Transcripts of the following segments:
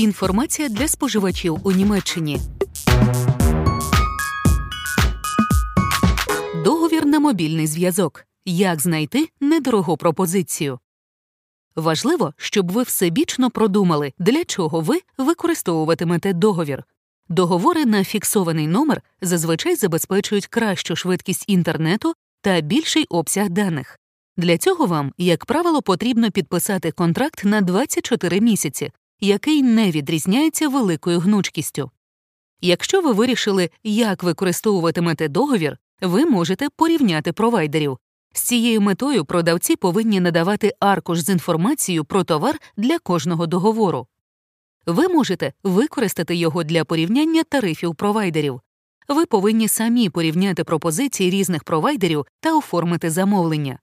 Інформація для споживачів у Німеччині. Договір на мобільний зв'язок. Як знайти недорогу пропозицію. Важливо, щоб ви всебічно продумали, для чого ви використовуватимете договір. Договори на фіксований номер зазвичай забезпечують кращу швидкість інтернету та більший обсяг даних. Для цього вам, як правило, потрібно підписати контракт на 24 місяці, який не відрізняється великою гнучкістю. Якщо ви вирішили, як використовуватимете договір, ви можете порівняти провайдерів. З цією метою продавці повинні надавати аркуш з інформацією про товар для кожного договору. Ви можете використати його для порівняння тарифів провайдерів. Ви повинні самі порівняти пропозиції різних провайдерів та оформити замовлення.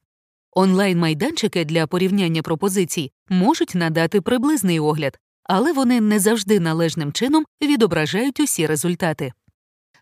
Онлайн-майданчики для порівняння пропозицій можуть надати приблизний огляд, але вони не завжди належним чином відображають усі результати.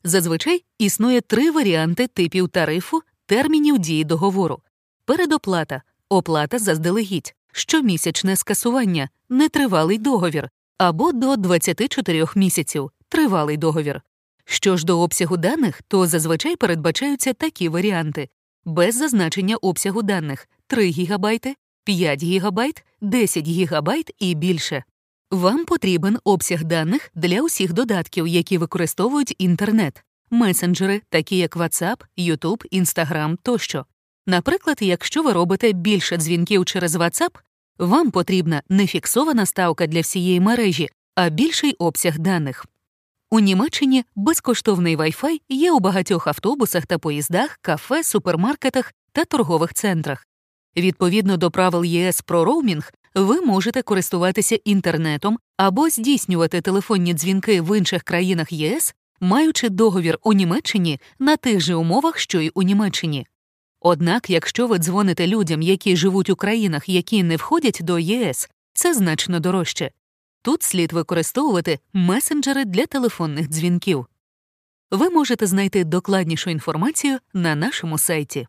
Зазвичай існує три варіанти типів тарифу, термінів дії договору: передоплата, оплата заздалегідь, щомісячне скасування, нетривалий договір або до 24 місяців тривалий договір. Що ж до обсягу даних, то зазвичай передбачаються такі варіанти без зазначення обсягу даних 3 ГБ, 5 ГБ, 10 ГБ і більше. Вам потрібен обсяг даних для усіх додатків, які використовують інтернет, месенджери, такі як WhatsApp, YouTube, Instagram тощо. Наприклад, якщо ви робите більше дзвінків через WhatsApp, вам потрібна не фіксована ставка для всієї мережі, а більший обсяг даних. У Німеччині безкоштовний Wi-Fi є у багатьох автобусах та поїздах, кафе, супермаркетах та торгових центрах. Відповідно до правил ЄС про роумінг, ви можете користуватися інтернетом або здійснювати телефонні дзвінки в інших країнах ЄС, маючи договір у Німеччині на тих же умовах, що й у Німеччині. Однак, якщо ви дзвоните людям, які живуть у країнах, які не входять до ЄС, це значно дорожче. Тут слід використовувати месенджери для телефонних дзвінків. Ви можете знайти докладнішу інформацію на нашому сайті.